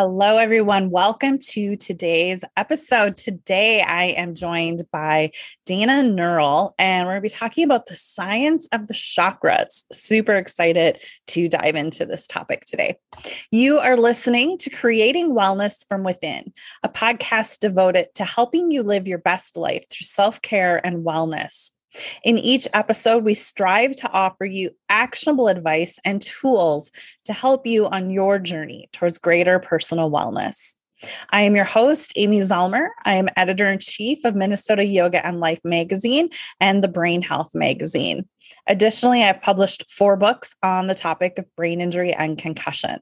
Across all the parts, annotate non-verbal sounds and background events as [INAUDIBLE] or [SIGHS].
Hello, everyone. Welcome to today's episode. Today, I am joined by Dana Neurl, and we're going to be talking about the science of the chakras. Super excited to dive into this topic today. You are listening to Creating Wellness from Within, a podcast devoted to helping you live your best life through self care and wellness. In each episode, we strive to offer you actionable advice and tools to help you on your journey towards greater personal wellness. I am your host, Amy Zellmer. I am editor in chief of Minnesota Yoga and Life magazine and the Brain Health magazine. Additionally, I've published four books on the topic of brain injury and concussion.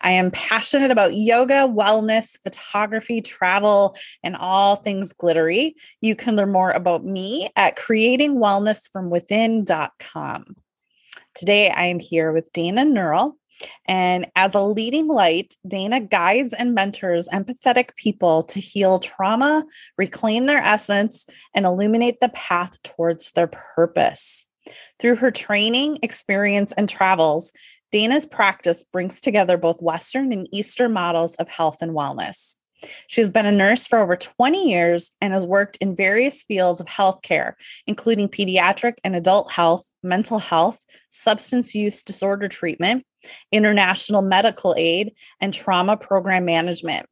I am passionate about yoga, wellness, photography, travel, and all things glittery. You can learn more about me at creatingwellnessfromwithin.com. Today, I am here with Dana Neurl. And as a leading light, Dana guides and mentors empathetic people to heal trauma, reclaim their essence, and illuminate the path towards their purpose. Through her training, experience, and travels, Dana's practice brings together both Western and Eastern models of health and wellness. She's been a nurse for over 20 years and has worked in various fields of healthcare, including pediatric and adult health, mental health, substance use disorder treatment, international medical aid, and trauma program management.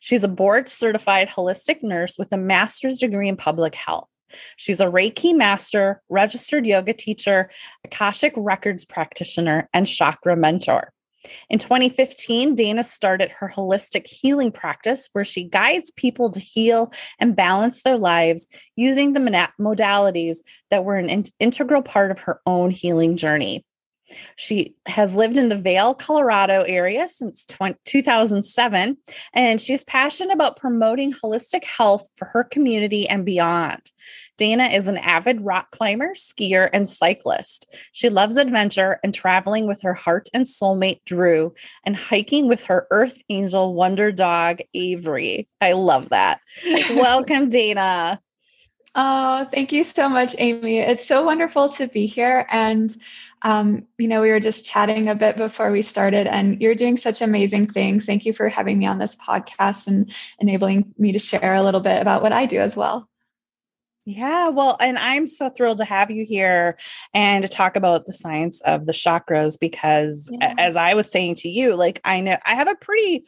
She's a board certified holistic nurse with a master's degree in public health. She's a Reiki master, registered yoga teacher, Akashic Records practitioner, and chakra mentor. In 2015, Dana started her holistic healing practice where she guides people to heal and balance their lives using the modalities that were an in- integral part of her own healing journey. She has lived in the Vail, Colorado area since 20, 2007, and she is passionate about promoting holistic health for her community and beyond. Dana is an avid rock climber, skier, and cyclist. She loves adventure and traveling with her heart and soulmate, Drew, and hiking with her earth angel wonder dog, Avery. I love that. [LAUGHS] Welcome, Dana. Oh, thank you so much, Amy. It's so wonderful to be here. And um, you know, we were just chatting a bit before we started, and you're doing such amazing things. Thank you for having me on this podcast and enabling me to share a little bit about what I do as well. Yeah, well, and I'm so thrilled to have you here and to talk about the science of the chakras because, yeah. as I was saying to you, like I know I have a pretty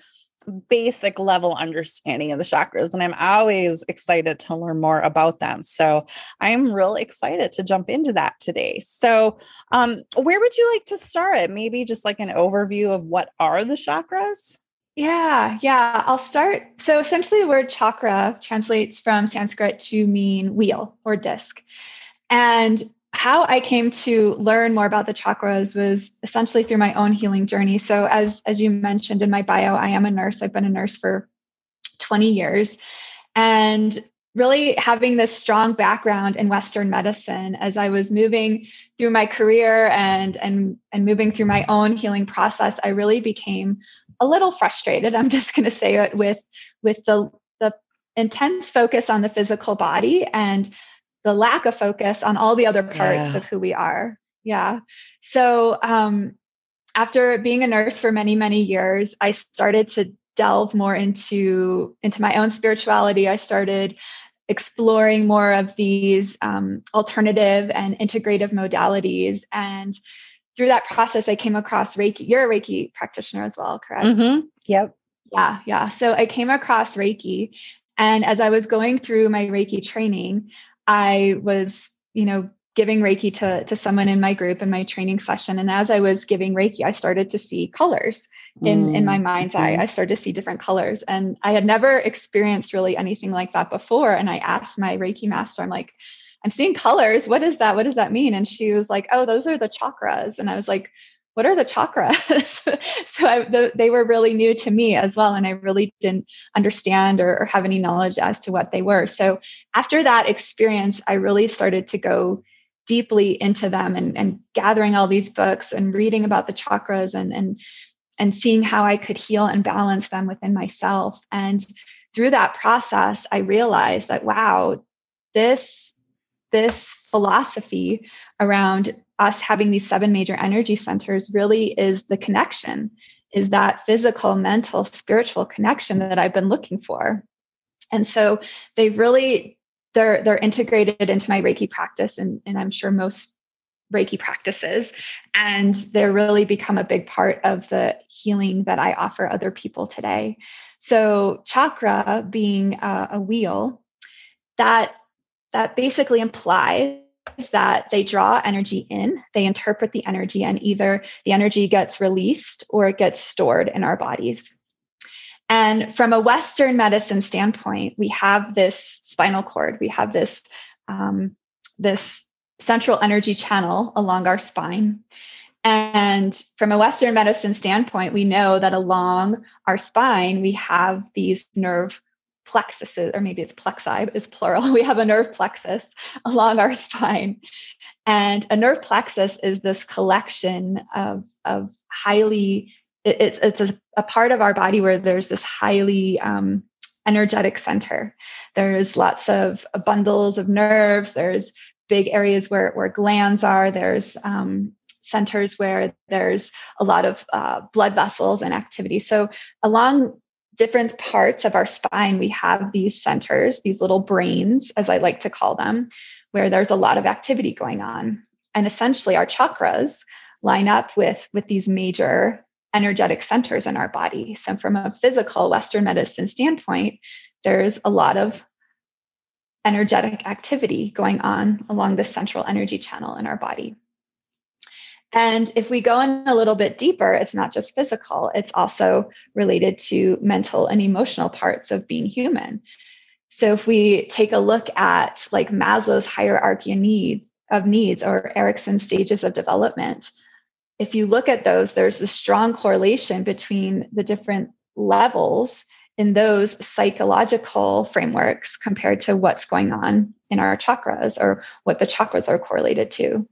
basic level understanding of the chakras and i'm always excited to learn more about them. So i'm real excited to jump into that today. So um where would you like to start? Maybe just like an overview of what are the chakras? Yeah yeah i'll start. So essentially the word chakra translates from sanskrit to mean wheel or disc. And how I came to learn more about the chakras was essentially through my own healing journey. So, as as you mentioned in my bio, I am a nurse. I've been a nurse for 20 years, and really having this strong background in Western medicine as I was moving through my career and and and moving through my own healing process, I really became a little frustrated. [LAUGHS] I'm just going to say it with with the the intense focus on the physical body and the lack of focus on all the other parts yeah. of who we are. Yeah. So um, after being a nurse for many, many years, I started to delve more into into my own spirituality. I started exploring more of these um, alternative and integrative modalities. And through that process, I came across Reiki. You're a Reiki practitioner as well, correct? Mm-hmm. Yep. Yeah, yeah. So I came across Reiki. And as I was going through my Reiki training, I was, you know, giving Reiki to, to someone in my group in my training session. And as I was giving Reiki, I started to see colors in, mm, in my mind's eye. I started to see different colors. And I had never experienced really anything like that before. And I asked my Reiki master, I'm like, I'm seeing colors. What is that? What does that mean? And she was like, Oh, those are the chakras. And I was like, what are the chakras? [LAUGHS] so I, the, they were really new to me as well. And I really didn't understand or, or, have any knowledge as to what they were. So after that experience, I really started to go deeply into them and, and gathering all these books and reading about the chakras and, and, and seeing how I could heal and balance them within myself. And through that process, I realized that, wow, this, this philosophy around us having these seven major energy centers really is the connection is that physical, mental, spiritual connection that I've been looking for. And so they really they're they're integrated into my Reiki practice and, and I'm sure most Reiki practices. And they're really become a big part of the healing that I offer other people today. So chakra being a, a wheel, that that basically implies that they draw energy in, they interpret the energy, and either the energy gets released or it gets stored in our bodies. And from a Western medicine standpoint, we have this spinal cord, we have this, um, this central energy channel along our spine. And from a Western medicine standpoint, we know that along our spine, we have these nerve plexuses, or maybe it's plexi, is plural. [LAUGHS] We have a nerve plexus along our [LAUGHS] spine. And a nerve plexus is this collection of, of highly, it's, it's a, a part of our body where there's this highly um, energetic center. There's lots of bundles of nerves, there's big areas where, where glands are, there's um, centers where there's a lot of uh, blood vessels and activity. So, along different parts of our spine, we have these centers, these little brains, as I like to call them, where there's a lot of activity going on. And essentially, our chakras line up with, with these major energetic centers in our body. So, from a physical Western medicine standpoint, there's a lot of energetic activity going on along the central energy channel in our body. And if we go in a little bit deeper, it's not just physical, it's also related to mental and emotional parts of being human. So if we take a look at like Maslow's hierarchy of needs of needs or Erikson's stages of development, if you look at those, there's a strong correlation between the different levels in those psychological frameworks compared to what's going on in our chakras or what the chakras are correlated to.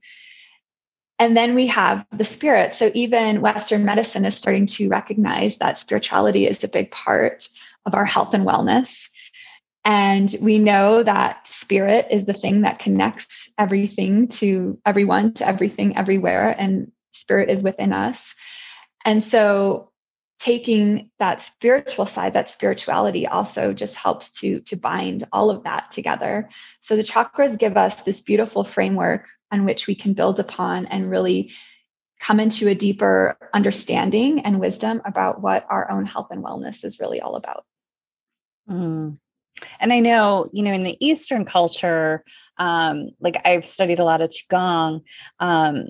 And then we have the spirit. So even Western medicine is starting to recognize that spirituality is a big part of our health and wellness. And we know that spirit is the thing that connects everything to everyone, to everything, everywhere. And spirit is within us. And so taking that spiritual side that spirituality also just helps to to bind all of that together so the chakras give us this beautiful framework on which we can build upon and really come into a deeper understanding and wisdom about what our own health and wellness is really all about. Mm. And I know, you know, in the Eastern culture, um, like I've studied a lot of Qigong, um,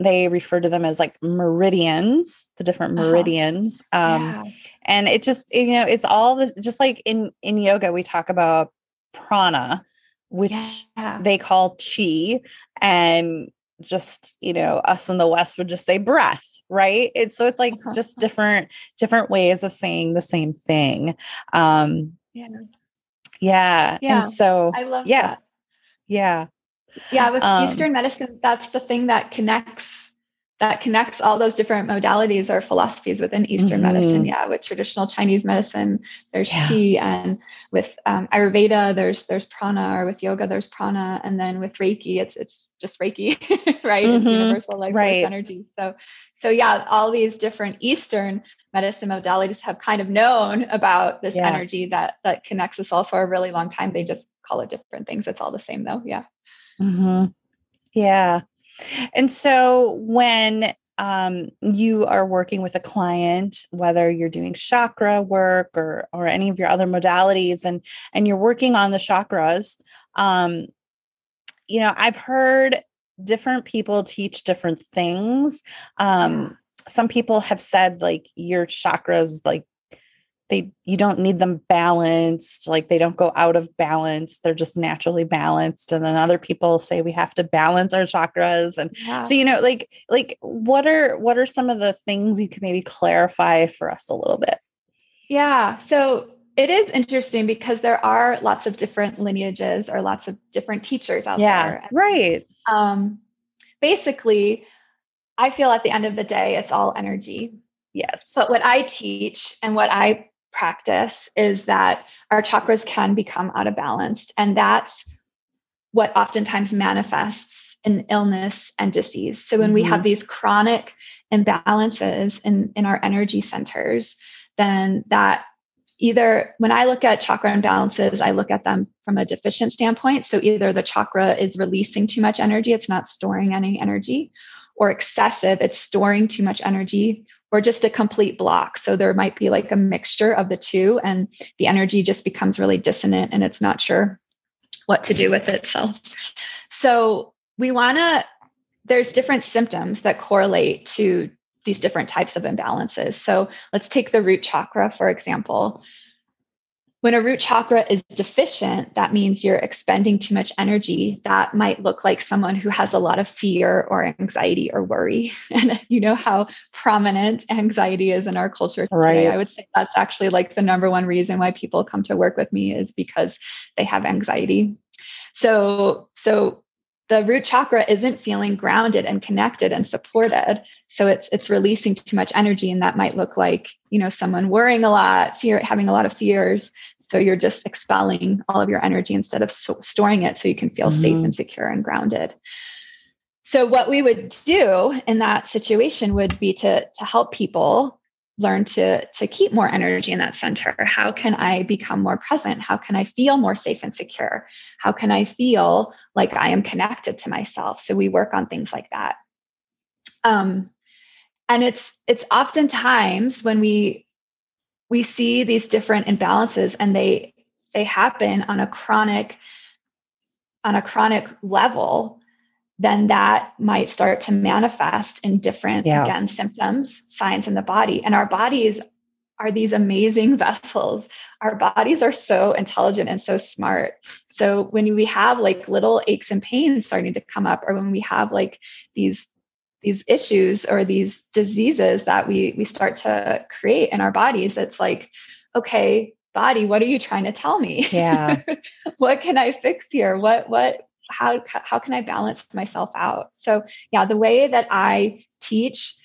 they refer to them as like meridians, the different uh-huh. meridians. Uh-huh. Um, yeah. And it just, you know, it's all this, just like in, in yoga, we talk about prana, which yeah. they call chi and just you know us in the west would just say breath right it's so it's like uh-huh. just different different ways of saying the same thing um yeah yeah, yeah. and so i love yeah that. yeah yeah with um, eastern medicine that's the thing that connects that connects all those different modalities or philosophies within Eastern mm-hmm. medicine. Yeah, with traditional Chinese medicine, there's yeah. qi, and with um, Ayurveda, there's there's prana, or with yoga, there's prana, and then with Reiki, it's it's just Reiki, [LAUGHS] right? Mm-hmm. It's universal life right. energy. So, so yeah, all these different Eastern medicine modalities have kind of known about this yeah. energy that that connects us all for a really long time. They just call it different things. It's all the same, though. Yeah. Mm-hmm. Yeah. And so when um, you are working with a client, whether you're doing chakra work or or any of your other modalities, and and you're working on the chakras, um, you know, I've heard different people teach different things. Um, some people have said like your chakras like they you don't need them balanced like they don't go out of balance they're just naturally balanced and then other people say we have to balance our chakras and yeah. so you know like like what are what are some of the things you can maybe clarify for us a little bit yeah so it is interesting because there are lots of different lineages or lots of different teachers out yeah, there right um basically i feel at the end of the day it's all energy Yes. But what I teach and what I practice is that our chakras can become out of balance. And that's what oftentimes manifests in illness and disease. So when mm-hmm. we have mm-hmm. these chronic imbalances in, in our energy centers, then that either when I look at chakra imbalances, I look at them from a deficient standpoint. So either the chakra is releasing too much energy, it's not storing any energy, or excessive, it's storing too much energy, or just a complete block. So there might be like a mixture of the two, and the energy just becomes really dissonant and it's not sure what to do with itself. So we want to, there's different symptoms that correlate to these different types of imbalances. So let's take the root chakra, for example. When a root chakra is deficient, that means you're expending too much energy. That might look like someone who has a lot of fear or anxiety or worry. [LAUGHS] And you know how prominent anxiety is in our culture today. Right. I would say that's actually like the number one reason why people come to work with me is because they have anxiety. So, so the root chakra isn't feeling grounded and connected and supported. So it's it's releasing too much energy and that might look like you know someone worrying a lot fear having a lot of fears. So you're just expelling all of your energy instead of so- storing it so you can feel mm-hmm. safe and secure and grounded. So what we would do in that situation would be to to help people learn to to keep more energy in that center. How can i become more present? How can i feel more safe and secure? How can i feel like i am connected to myself? So we work on things like that. Um, and it's it's oftentimes when we we see these different imbalances and they they happen on a chronic on a chronic level then that might start to manifest in different yeah. again symptoms signs in the body. And our bodies are these amazing [LAUGHS] vessels. Our bodies are so intelligent and so smart. So when we have like little aches and pains starting to come up or when we have like these these issues or these diseases that we we start to create in our bodies it's like okay body what are you trying to tell me? Yeah. [LAUGHS] What can i fix here? What what how how can I balance myself out? So yeah, the way that I teach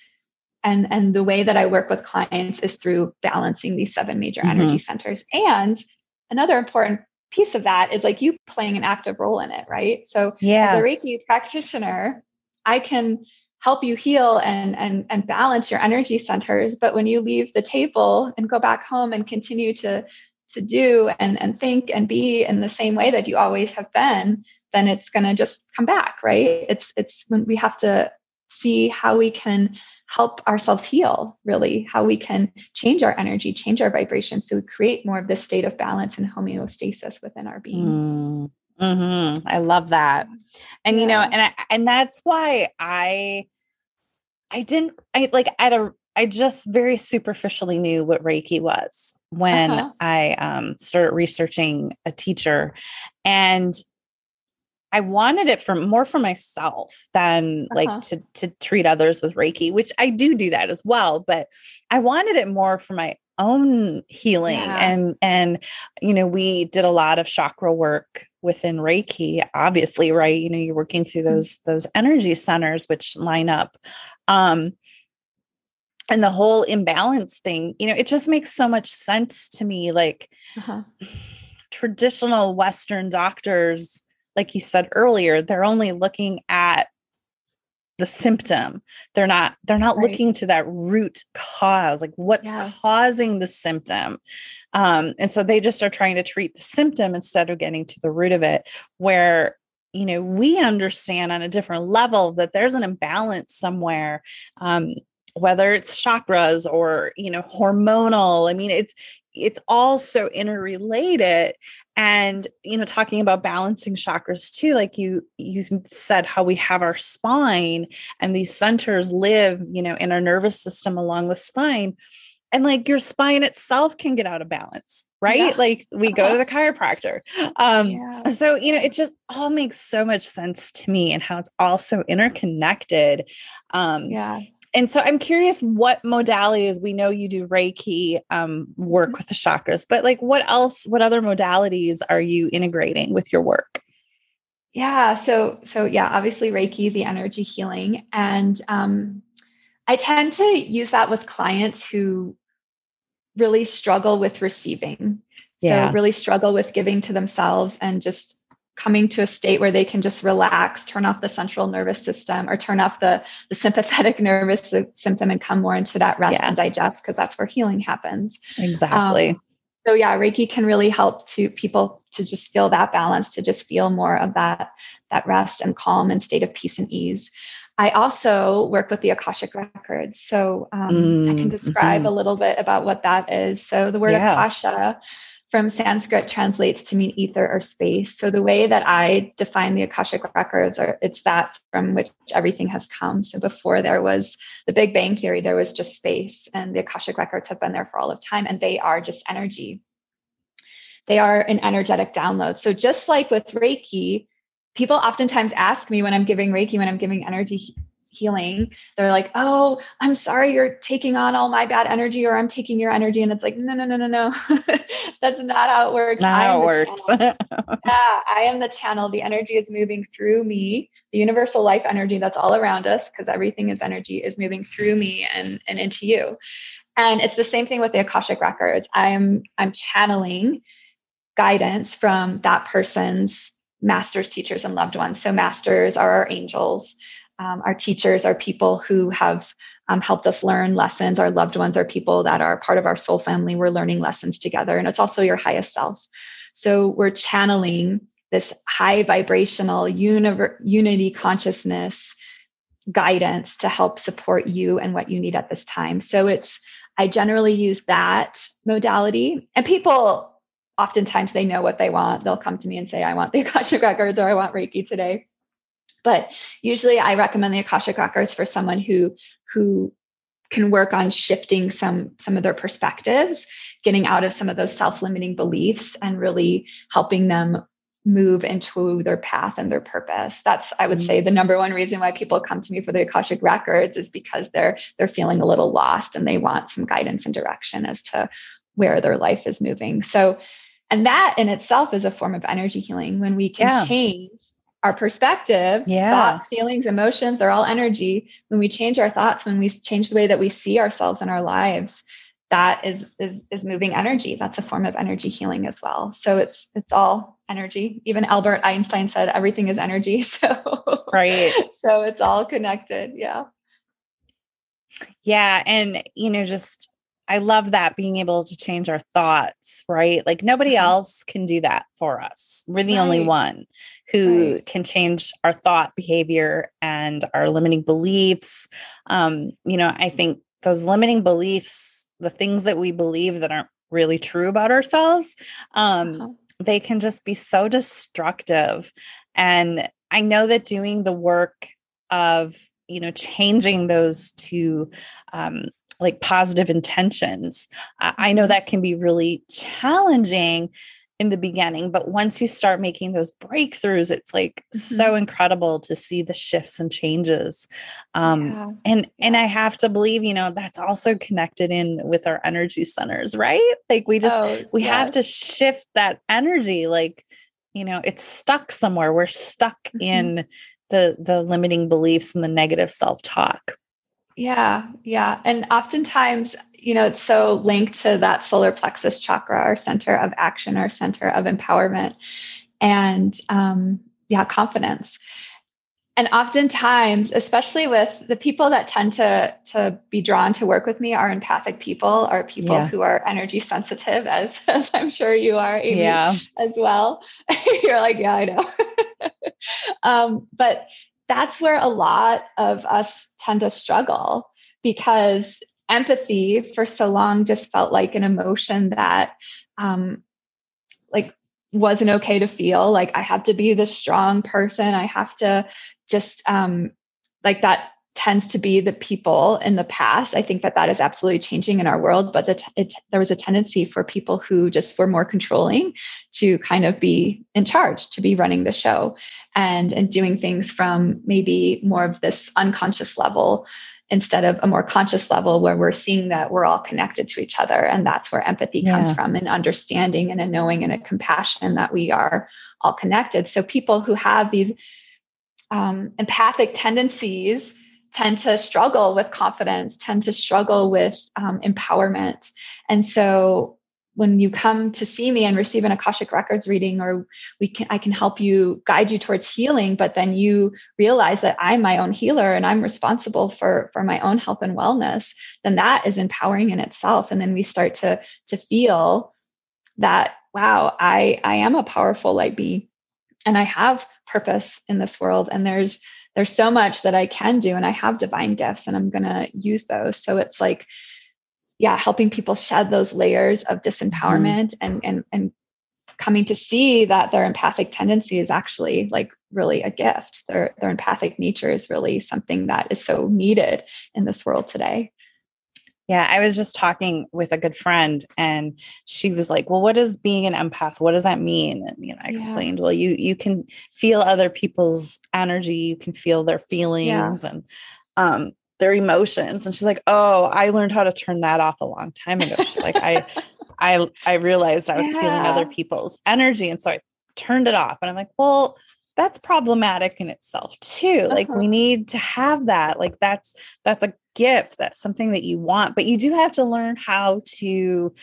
and and the way that I work with clients is through balancing these seven major mm-hmm. energy centers. And another important piece of that is like you playing an active role in it, right? So yeah. as a Reiki practitioner, I can help you heal and and and balance your energy centers, but when you leave the table and go back home and continue to to do and and think and be in the same way that you always have been then it's going to just come back right it's it's when we have to see how we can help ourselves heal really how we can change our energy change our vibration so we create more of this state of balance and homeostasis within our being mm. Mm-hmm. I love that. And yeah. you know, and I, and that's why I I didn't I like at a I just very superficially knew what Reiki was when uh-huh. I um, started researching a teacher. And I wanted it for more for myself than uh-huh. like to to treat others with Reiki, which I do do that as well, but I wanted it more for my own healing yeah. and and you know we did a lot of chakra work within reiki obviously right you know you're working through mm-hmm. those those energy centers which line up um and the whole imbalance thing you know it just makes so much sense to me like uh-huh. [SIGHS] traditional western doctors like you said earlier, they're only looking at the symptom they're not they're not right. looking to that root cause like what's yeah. causing the symptom um, and so they just are trying to treat the symptom instead of getting to the root of it where you know we understand on a different level that there's an imbalance somewhere um, whether it's chakras or you know hormonal i mean it's it's all so interrelated and you know talking about balancing chakras too like you you said how we have our spine and these centers live you know in our nervous system along the spine and like your spine itself can get out of balance right yeah. like we go to uh-huh. the chiropractor um yeah. so you know it just all makes so much sense to me and how it's all so interconnected um yeah and so I'm curious what modalities we know you do Reiki um, work mm-hmm. with the chakras, but like what else, what other modalities are you integrating with your work? Yeah. So, so yeah, obviously Reiki, the energy healing. And um, I tend to use that with clients who really struggle with receiving. Yeah. So really struggle with giving to themselves and just coming to a state where they can just relax, turn off the central nervous system or turn off the, the sympathetic [LAUGHS] nervous system and come more into that rest yeah. and digest because that's where healing happens. Exactly. Um, so yeah, Reiki can really help to people to just feel that balance, to just feel more of that that rest and calm and state of peace and ease. I also work with the Akashic Records. So um, mm, I can describe mm-hmm. a little bit about what that is. So the word yeah. Akasha from Sanskrit translates to mean ether or space. So the way that I define the Akashic records are it's that from which everything has come. So before there was the Big Bang theory, there was just space, and the Akashic records have been there for all of time, and they are just energy. They are an energetic download. So just like with Reiki, people oftentimes ask me when I'm giving Reiki, when I'm giving energy healing. They're like oh i'm sorry you're taking on all my bad energy or i'm taking your energy. And it's like no no no no no. [LAUGHS] That's not how it works. Not how it works. yeah i am the channel. The energy is moving through me. The universal life energy that's all around us because everything is energy is moving through me and and into you. And it's the same thing with the akashic records. I'm i'm channeling guidance from that person's masters teachers and loved ones. So masters are our angels um, our teachers are people who have um, helped us learn lessons. Our loved ones are people that are part of our soul family. We're learning lessons together, and it's also your highest self. So we're channeling this high vibrational unity consciousness guidance to help support you and what you need at this time. So it's I generally use that modality, and people oftentimes they know what they want. They'll come to me and say, "I want the [LAUGHS] Akashic records," or "I want Reiki today." But usually I recommend the Akashic Records for someone who who can work on shifting some some of their perspectives, getting out of some of those self-limiting beliefs and really helping them move into their path and their purpose. That's I would mm-hmm. say the number one reason why people come to me for the Akashic records is because they're they're feeling a little lost and they want some guidance and direction as to where their life is moving. So and that in itself is a form of energy healing when we can yeah. change our perspective, yeah. thoughts, feelings, emotions, they're all energy. When we change our thoughts, when we change the way that we see ourselves in our lives, that is is is moving energy. That's a form of energy healing as well. So it's it's all energy. Even Albert Einstein said everything is energy. [LAUGHS] So right. So it's all connected. Yeah. Yeah. And you know, just I love that being able to change our thoughts, right? Like nobody mm-hmm. else can do that for us. We're the right. only one who right. can change our thought behavior and our limiting beliefs. Um, you know, I think those limiting beliefs, the things that we believe that aren't really true about ourselves, um, uh-huh. they can just be so destructive. And I know that doing the work of you know changing those to um, like positive intentions. I know that can be really challenging in the beginning, but once you start making those breakthroughs, it's like mm-hmm. so incredible to see the shifts and changes. Um, yeah. and and I have to believe, you know, that's also connected in with our energy centers, right? Like we just oh, we yes. have to shift that energy. Like, you know, it's stuck somewhere. We're stuck mm-hmm. in the the limiting beliefs and the negative self-talk. Yeah, yeah. And oftentimes, you know, it's so linked to that solar plexus chakra, our center of action, our center of empowerment, and um, yeah, confidence. And oftentimes, especially with the people that tend to to be drawn to work with me, are empathic people, are people yeah. who are energy sensitive, as [LAUGHS] as I'm sure you are, Amy, yeah, as well. [LAUGHS] You're like, yeah, I know. [LAUGHS] um, but that's where a lot of us tend to struggle because empathy for so long just felt like an emotion that um like wasn't okay to feel like i have to be the strong person. I have to just um like that tends to be the people in the past. I think that that is absolutely changing in our world, but the t- it, there was a tendency for people who just were more controlling to kind of be in charge, to be running the show and and doing things from maybe more of this unconscious level instead of a more conscious level where we're seeing that we're all connected to each other and that's where empathy yeah. comes from and understanding and a knowing and a compassion that we are all connected so people who have these um, empathic tendencies tend to struggle with confidence, tend to struggle with um, empowerment. And so when you come to see me and receive an akashic records reading or we can i can help you guide you towards healing but then you realize that i'm my own healer and i'm responsible for for my own health and wellness then that is empowering in itself and then we start to to feel that wow i i am a powerful light being and i have purpose in this world and there's there's so much that i can do and i have divine gifts and i'm going to use those. So it's like yeah helping people shed those layers of disempowerment mm-hmm. and and and coming to see that their empathic tendency is actually like really a gift. Their their empathic nature is really something that is so needed in this world today yeah, I was just talking with a good friend and she was like, "Well, what is being an empath? What does that mean?" And you know, I explained, yeah. "Well, you you can feel other people's energy, you can feel their feelings yeah. and um their emotions." And she's like, "Oh, I learned how to turn that off a long time ago." She's like, "I [LAUGHS] I I realized I was yeah. feeling other people's energy and so I turned it off." And I'm like, "Well, that's problematic in itself too uh-huh. like we need to have that like that's that's a gift that's something that you want but you do have to learn how to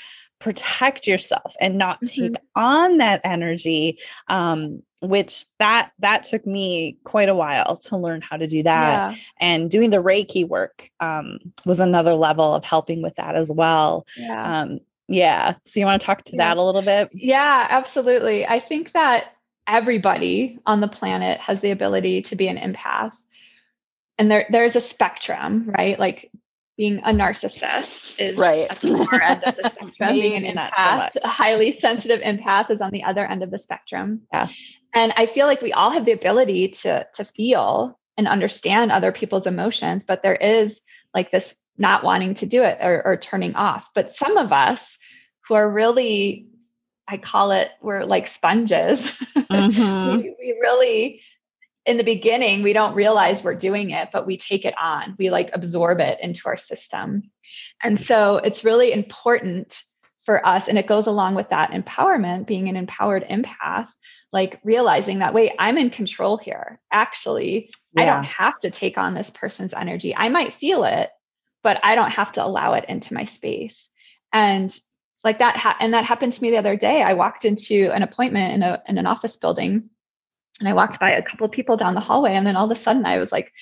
protect yourself and not mm-hmm. take on that energy um, which that that took me quite a while to learn how to do that yeah. and doing the reiki work um, was another level of helping with that as well yeah um, yeah so you want to talk to yeah. that a little bit yeah absolutely i think that everybody on the planet has the ability to be an empath. And there there's a spectrum, right? Like being a narcissist is right at the far end of the [LAUGHS] spectrum. being an empath, so a highly sensitive empath is on the other end of the spectrum. Yeah. And I feel like we all have the ability to to feel and understand other people's emotions, but there is like this not wanting to do it or, or turning off. But some of us who are really I call it we're like sponges. [LAUGHS] Mm-hmm. we, we really in the beginning we don't realize we're doing it but we take it on we like absorb it into our system and so it's really important for us and it goes along with that empowerment being an empowered empath like realizing that wait i'm in control here actually yeah. i don't have to take on this person's energy i might feel it but i don't have to allow it into my space and like that ha- and that happened to me the other day. I walked into an appointment in, a, in an office building and i walked by a couple of people down the hallway and then all of a sudden i was like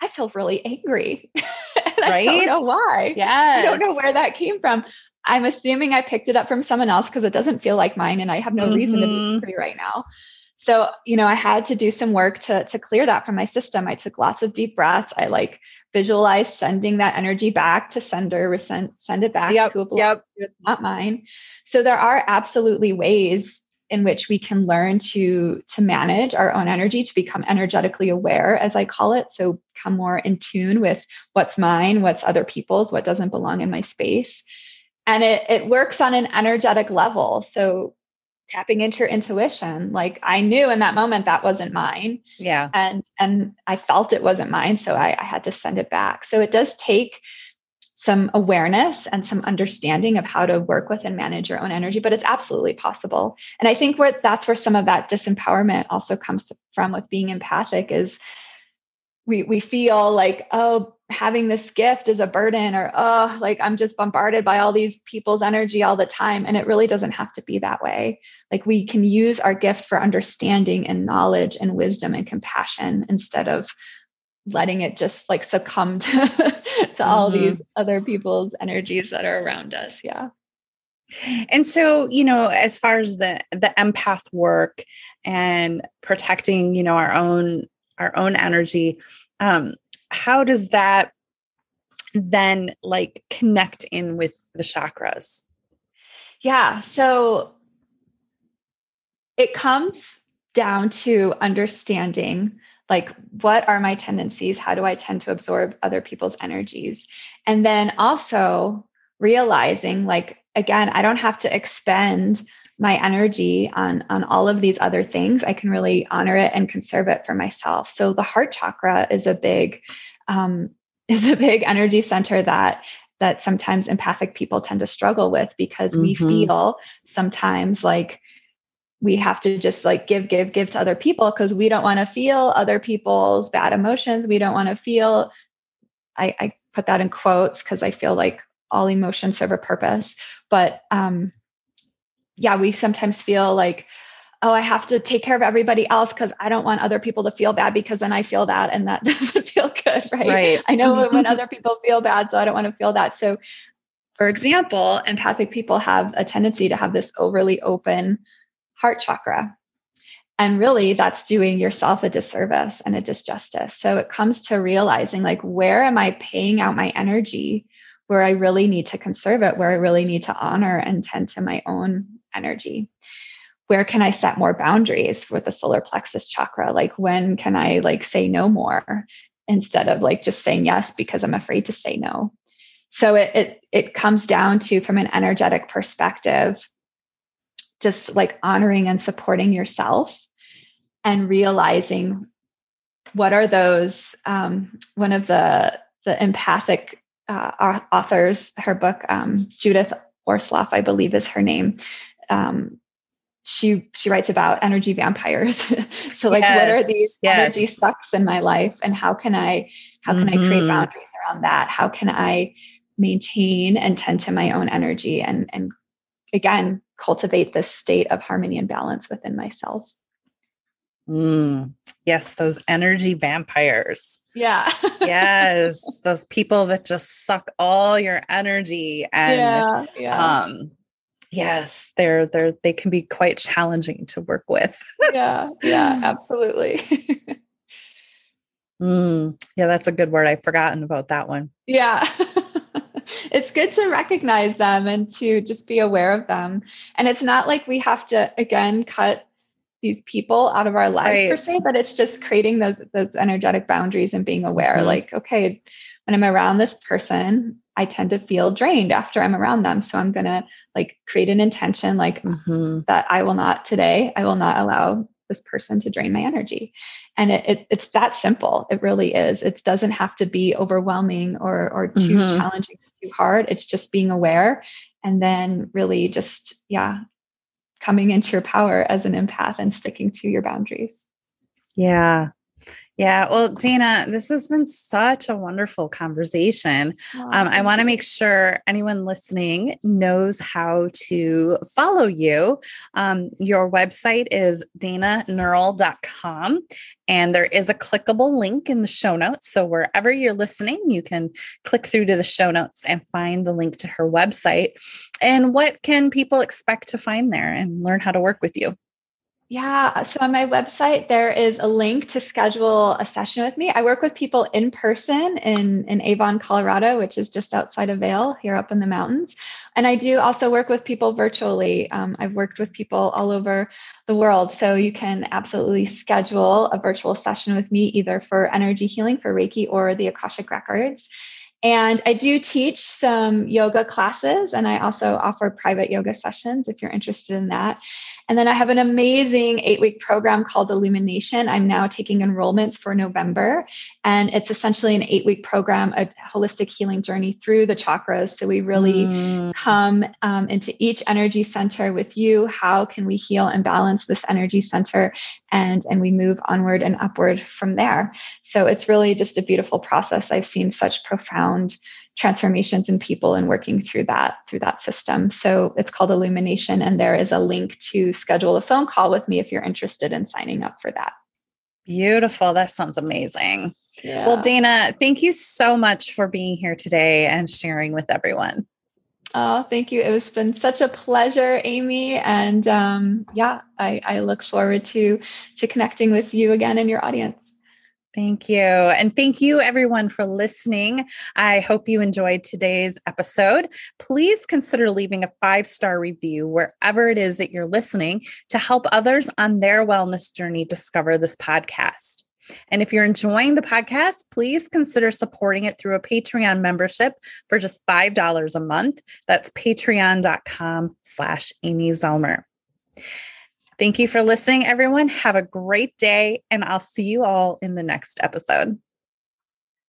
i feel really angry. [LAUGHS] And right? i don't know why. Yeah i don't know where that came from. I'm assuming i picked it up from someone else because it doesn't feel like mine and i have no mm-hmm. reason to be mm-hmm. angry right now. So you know i had to do some work to to clear that from my system. I took lots of deep breaths. I like visualize sending that energy back to sender, send, send it back yep, to who yep. it's not mine. So there are absolutely ways in which we can learn to to manage our own energy to become energetically aware as i call it so become more in tune with what's mine what's other people's what doesn't belong in my space and it, it works on an energetic level so tapping into your intuition. Like i knew in that moment that wasn't mine. Yeah. And and i felt it wasn't mine so I, I, had to send it back. So it does take some awareness and some understanding of how to work with and manage your own energy but it's absolutely possible. And i think where that's where some of that disempowerment also comes from with being empathic is we we feel like oh having this gift is a burden or oh like i'm just bombarded by all these people's energy all the time. And it really doesn't have to be that way. Like we can use our gift for understanding and knowledge and wisdom and compassion instead of letting it just like succumb [LAUGHS] to, to mm-hmm. all these other people's energies that are around us. Yeah. And so you know as far as the the empath work and protecting you know our own our own energy um how does that then like connect in with the chakras? Yeah. So it comes down to understanding like what are my tendencies how do i tend to absorb other people's energies and then also realizing like again i don't have to expend my energy on on all of these other things i can really honor it and conserve it for myself. So the heart chakra is a big um, [LAUGHS] is a big energy center that that sometimes empathic people tend to struggle with because mm-hmm. we feel sometimes like we have to just like give give give to other people because we don't want to feel other people's bad emotions. We don't want to feel I, I put that in quotes because i feel like all emotions serve a purpose. But um yeah, we sometimes feel like, oh, I have to take care of everybody else because I don't want other people to feel bad because then I feel that and that [LAUGHS] doesn't feel good, right? right. I know when [LAUGHS] other people feel bad, so I don't want to feel that. So, for example, empathic people have a tendency to have this overly open heart chakra. And really, that's doing yourself a disservice and a disjustice. So it comes to realizing like, where am I paying out my energy where I really need to conserve it, where I really need to honor and tend to my own energy? Where can I set more boundaries with the solar plexus chakra? Like, when can I like say no more instead of like just saying yes because I'm afraid to say no? So it, it, it comes down to, from an energetic perspective, just like honoring and supporting yourself and realizing what are those um, one of the the empathic uh, authors her book um, judith Orloff i believe is her name um, she she writes about energy vampires [LAUGHS] so like yes, what are these yes. energy sucks in my life and how can i how can mm-hmm. i create mm-hmm. boundaries around that how can i maintain and tend to my own energy and and again cultivate this state of harmony and balance within myself Mm, yes, those energy vampires. Yeah. yes, [LAUGHS] those people that just suck all your energy and yeah, yeah. um yes, they're they're they can be quite challenging to work with. [LAUGHS] yeah, yeah, absolutely. [LAUGHS] mm, yeah, that's a good word. I've forgotten about that one. Yeah. [LAUGHS] it's good to recognize them and to just be aware of them. And it's not like we have to again cut these people out of our lives right. per se, but it's just creating those those energetic boundaries and being aware. Mm-hmm. Like, okay, when I'm around this person, I tend to feel drained after I'm around them. So I'm gonna like create an intention like mm-hmm. that I will not today, I will not allow this person to drain my energy. And it, it, it's that simple. It really is. It doesn't have to be overwhelming or or too mm-hmm. challenging, too hard. It's just being aware and then really just yeah coming into your power as an empath and sticking to your boundaries. Yeah. Yeah. Well, Dana, this has been such a wonderful conversation. Um, I want to make sure anyone listening knows how to follow you. Um, your website is dananurl.com, and there is a clickable link in the show notes. So wherever you're listening, you can click through to the show notes and find the link to her website. And what can people expect to find there and learn how to work with you? Yeah. So on my website, there is a link to schedule a session with me. I work with people in person in, in Avon, Colorado, which is just outside of Vail here up in the mountains. And I do also work with people virtually. Um, I've worked with people all over the world. So you can absolutely schedule a virtual session with me, either for energy healing, for Reiki, or the Akashic Records. And I do teach some yoga classes, and I also offer private yoga sessions if you're interested in that. And then I have an amazing eight week program called Illumination. I'm now taking enrollments for November. And it's essentially an eight week program, a holistic healing journey through the chakras. So we really mm. come um, into each energy center with you. How can we heal and balance this energy center? And, and we move onward and upward from there. So it's really just a beautiful process. I've seen such profound transformations in people and working through that through that system. So it's called Illumination, and there is a link to schedule a phone call with me if you're interested in signing up for that. Beautiful. That sounds amazing. Yeah. Well, Dana, thank you so much for being here today and sharing with everyone. Oh, thank you. It has been such a pleasure, Amy. And um, yeah, I, I look forward to to connecting with you again in your audience. Thank you. And thank you, everyone, for listening. I hope you enjoyed today's episode. Please consider leaving a five star review wherever it is that you're listening to help others on their wellness journey discover this podcast. And if you're enjoying the podcast, please consider supporting it through a Patreon membership for just $5 a month. That's patreon.com slash Amy Zellmer. Thank you for listening, everyone. Have a great day, and I'll see you all in the next episode.